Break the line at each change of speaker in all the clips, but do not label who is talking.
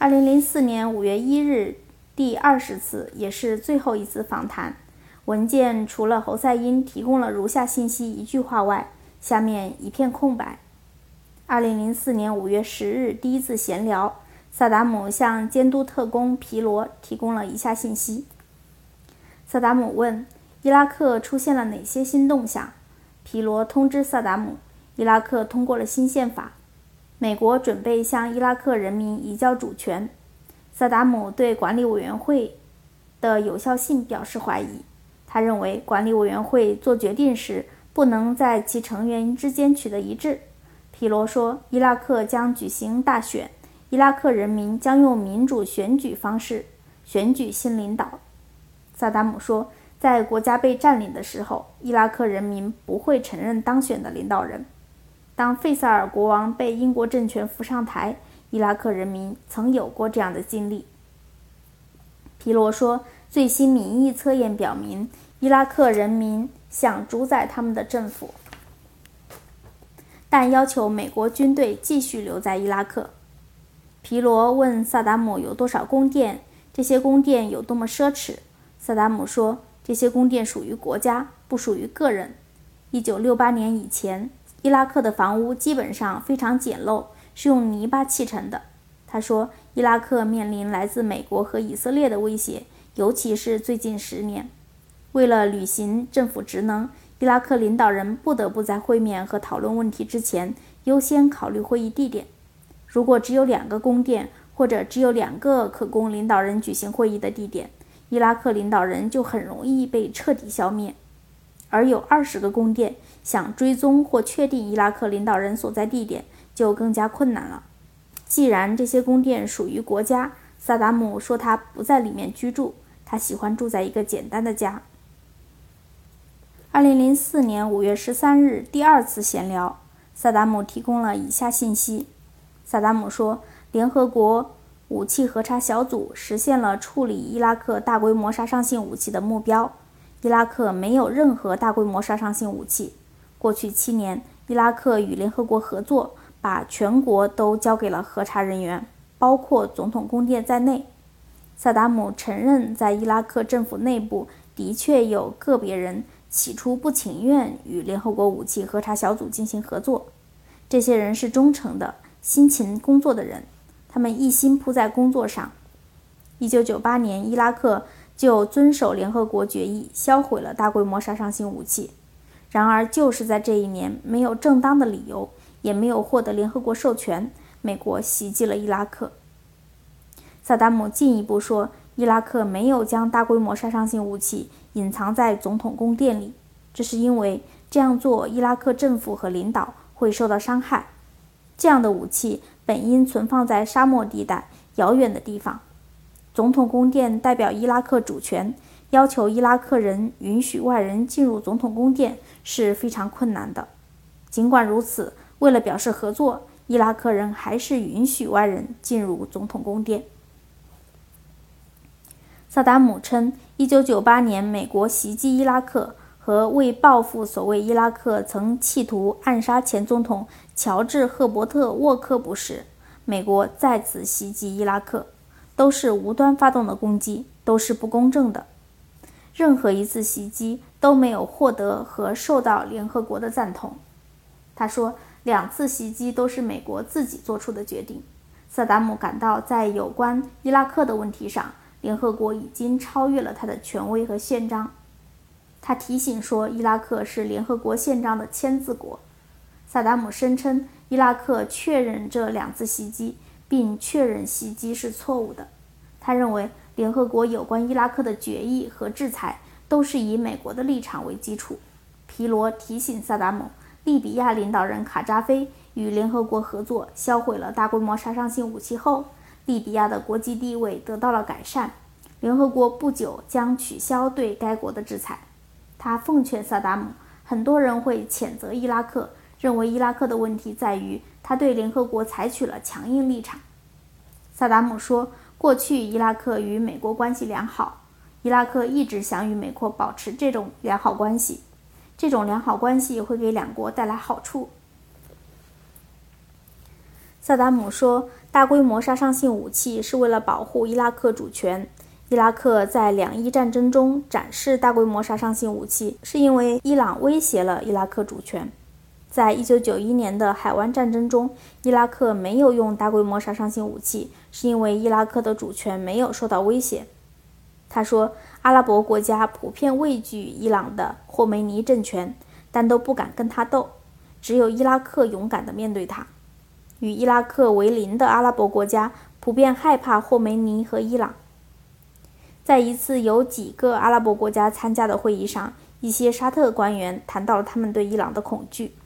二零零四年五月一日，第二十次也是最后一次访谈。文件除了侯赛因提供了如下信息一句话外，下面一片空白。二零零四年五月十日第一次闲聊，萨达姆向监督特工皮罗提供了以下信息。萨达姆问：伊拉克出现了哪些新动向？皮罗通知萨达姆，伊拉克通过了新宪法，美国准备向伊拉克人民移交主权。萨达姆对管理委员会的有效性表示怀疑。他认为，管理委员会做决定时不能在其成员之间取得一致。皮罗说，伊拉克将举行大选，伊拉克人民将用民主选举方式选举新领导。萨达姆说，在国家被占领的时候，伊拉克人民不会承认当选的领导人。当费萨尔国王被英国政权扶上台，伊拉克人民曾有过这样的经历。皮罗说。最新民意测验表明，伊拉克人民想主宰他们的政府，但要求美国军队继续留在伊拉克。皮罗问萨达姆有多少宫殿，这些宫殿有多么奢侈。萨达姆说：“这些宫殿属于国家，不属于个人。”1968 年以前，伊拉克的房屋基本上非常简陋，是用泥巴砌成的。他说：“伊拉克面临来自美国和以色列的威胁。”尤其是最近十年，为了履行政府职能，伊拉克领导人不得不在会面和讨论问题之前优先考虑会议地点。如果只有两个宫殿，或者只有两个可供领导人举行会议的地点，伊拉克领导人就很容易被彻底消灭；而有二十个宫殿，想追踪或确定伊拉克领导人所在地点就更加困难了。既然这些宫殿属于国家，萨达姆说他不在里面居住。他喜欢住在一个简单的家。二零零四年五月十三日，第二次闲聊，萨达姆提供了以下信息：萨达姆说，联合国武器核查小组实现了处理伊拉克大规模杀伤性武器的目标。伊拉克没有任何大规模杀伤性武器。过去七年，伊拉克与联合国合作，把全国都交给了核查人员，包括总统宫殿在内。萨达姆承认，在伊拉克政府内部的确有个别人起初不情愿与联合国武器核查小组进行合作。这些人是忠诚的、辛勤工作的人，他们一心扑在工作上。1998年，伊拉克就遵守联合国决议，销毁了大规模杀伤性武器。然而，就是在这一年，没有正当的理由，也没有获得联合国授权，美国袭击了伊拉克。萨达姆进一步说，伊拉克没有将大规模杀伤性武器隐藏在总统宫殿里，这是因为这样做伊拉克政府和领导会受到伤害。这样的武器本应存放在沙漠地带遥远的地方。总统宫殿代表伊拉克主权，要求伊拉克人允许外人进入总统宫殿是非常困难的。尽管如此，为了表示合作，伊拉克人还是允许外人进入总统宫殿。萨达姆称，1998年美国袭击伊拉克和为报复所谓伊拉克曾企图暗杀前总统乔治·赫伯特·沃克布时，美国再次袭击伊拉克，都是无端发动的攻击，都是不公正的。任何一次袭击都没有获得和受到联合国的赞同。他说，两次袭击都是美国自己做出的决定。萨达姆感到，在有关伊拉克的问题上，联合国已经超越了他的权威和宪章。他提醒说，伊拉克是联合国宪章的签字国。萨达姆声称，伊拉克确认这两次袭击，并确认袭击是错误的。他认为，联合国有关伊拉克的决议和制裁都是以美国的立场为基础。皮罗提醒萨达姆，利比亚领导人卡扎菲与联合国合作销毁了大规模杀伤性武器后。利比亚的国际地位得到了改善，联合国不久将取消对该国的制裁。他奉劝萨达姆，很多人会谴责伊拉克，认为伊拉克的问题在于他对联合国采取了强硬立场。萨达姆说，过去伊拉克与美国关系良好，伊拉克一直想与美国保持这种良好关系，这种良好关系会给两国带来好处。萨达姆说，大规模杀伤性武器是为了保护伊拉克主权。伊拉克在两伊战争中展示大规模杀伤性武器，是因为伊朗威胁了伊拉克主权。在一九九一年的海湾战争中，伊拉克没有用大规模杀伤性武器，是因为伊拉克的主权没有受到威胁。他说，阿拉伯国家普遍畏惧伊朗的霍梅尼政权，但都不敢跟他斗，只有伊拉克勇敢地面对他。与伊拉克为邻的阿拉伯国家普遍害怕霍梅尼和伊朗。在一次有几个阿拉伯国家参加的会议上，一些沙特官员谈到了他们对伊朗的恐惧。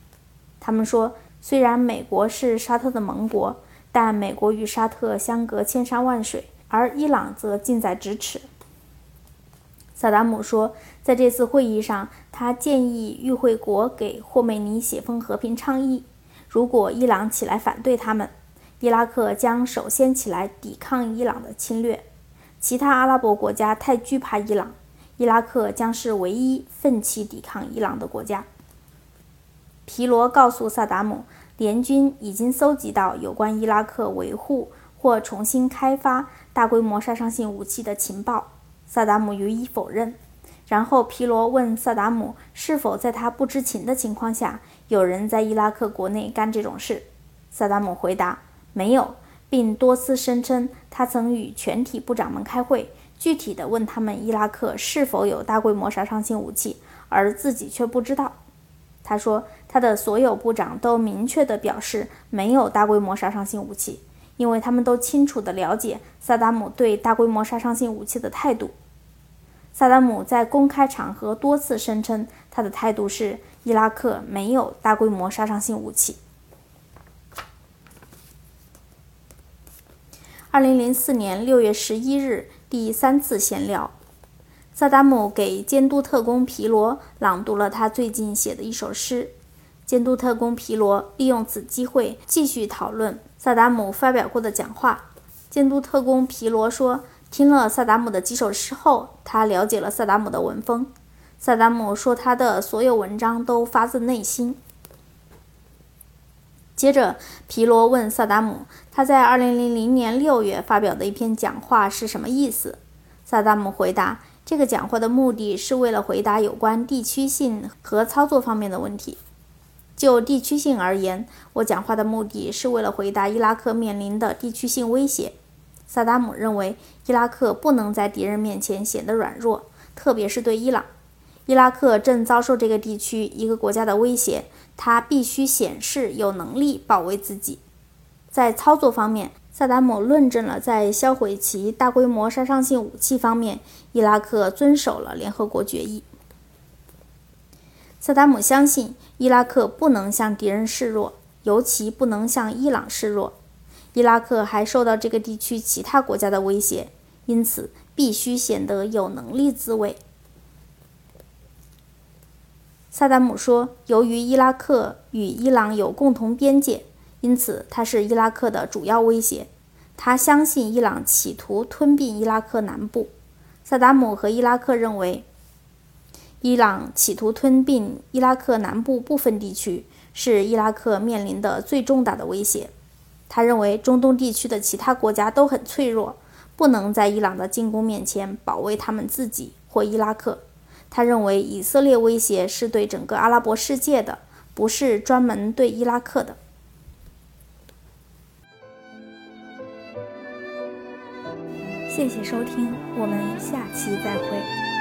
他们说，虽然美国是沙特的盟国，但美国与沙特相隔千山万水，而伊朗则近在咫尺。萨达姆说，在这次会议上，他建议与会国给霍梅尼写封和平倡议。如果伊朗起来反对他们，伊拉克将首先起来抵抗伊朗的侵略。其他阿拉伯国家太惧怕伊朗，伊拉克将是唯一奋起抵抗伊朗的国家。皮罗告诉萨达姆，联军已经搜集到有关伊拉克维护或重新开发大规模杀伤性武器的情报。萨达姆予以否认。然后皮罗问萨达姆，是否在他不知情的情况下，有人在伊拉克国内干这种事。萨达姆回答，没有。并多次声称，他曾与全体部长们开会，具体的问他们伊拉克是否有大规模杀伤性武器，而自己却不知道。他说，他的所有部长都明确地表示没有大规模杀伤性武器，因为他们都清楚地了解萨达姆对大规模杀伤性武器的态度。萨达姆在公开场合多次声称，他的态度是伊拉克没有大规模杀伤性武器。二零零四年六月十一日，第三次闲聊，萨达姆给监督特工皮罗朗读了他最近写的一首诗。监督特工皮罗利用此机会继续讨论萨达姆发表过的讲话。监督特工皮罗说，听了萨达姆的几首诗后，他了解了萨达姆的文风。萨达姆说，他的所有文章都发自内心。接着，皮罗问萨达姆：“他在2000年6月发表的一篇讲话是什么意思？”萨达姆回答：“这个讲话的目的是为了回答有关地区性和操作方面的问题。就地区性而言，我讲话的目的是为了回答伊拉克面临的地区性威胁。萨达姆认为，伊拉克不能在敌人面前显得软弱，特别是对伊朗。伊拉克正遭受这个地区一个国家的威胁。”他必须显示有能力保卫自己。在操作方面，萨达姆论证了在销毁其大规模杀伤性武器方面，伊拉克遵守了联合国决议。萨达姆相信伊拉克不能向敌人示弱，尤其不能向伊朗示弱。伊拉克还受到这个地区其他国家的威胁，因此必须显得有能力自卫。萨达姆说：“由于伊拉克与伊朗有共同边界，因此它是伊拉克的主要威胁。他相信伊朗企图吞并伊拉克南部。萨达姆和伊拉克认为，伊朗企图吞并伊拉克南部部分地区是伊拉克面临的最重大的威胁。他认为中东地区的其他国家都很脆弱，不能在伊朗的进攻面前保卫他们自己或伊拉克。”他认为以色列威胁是对整个阿拉伯世界的，不是专门对伊拉克的。谢谢收听，我们下期再会。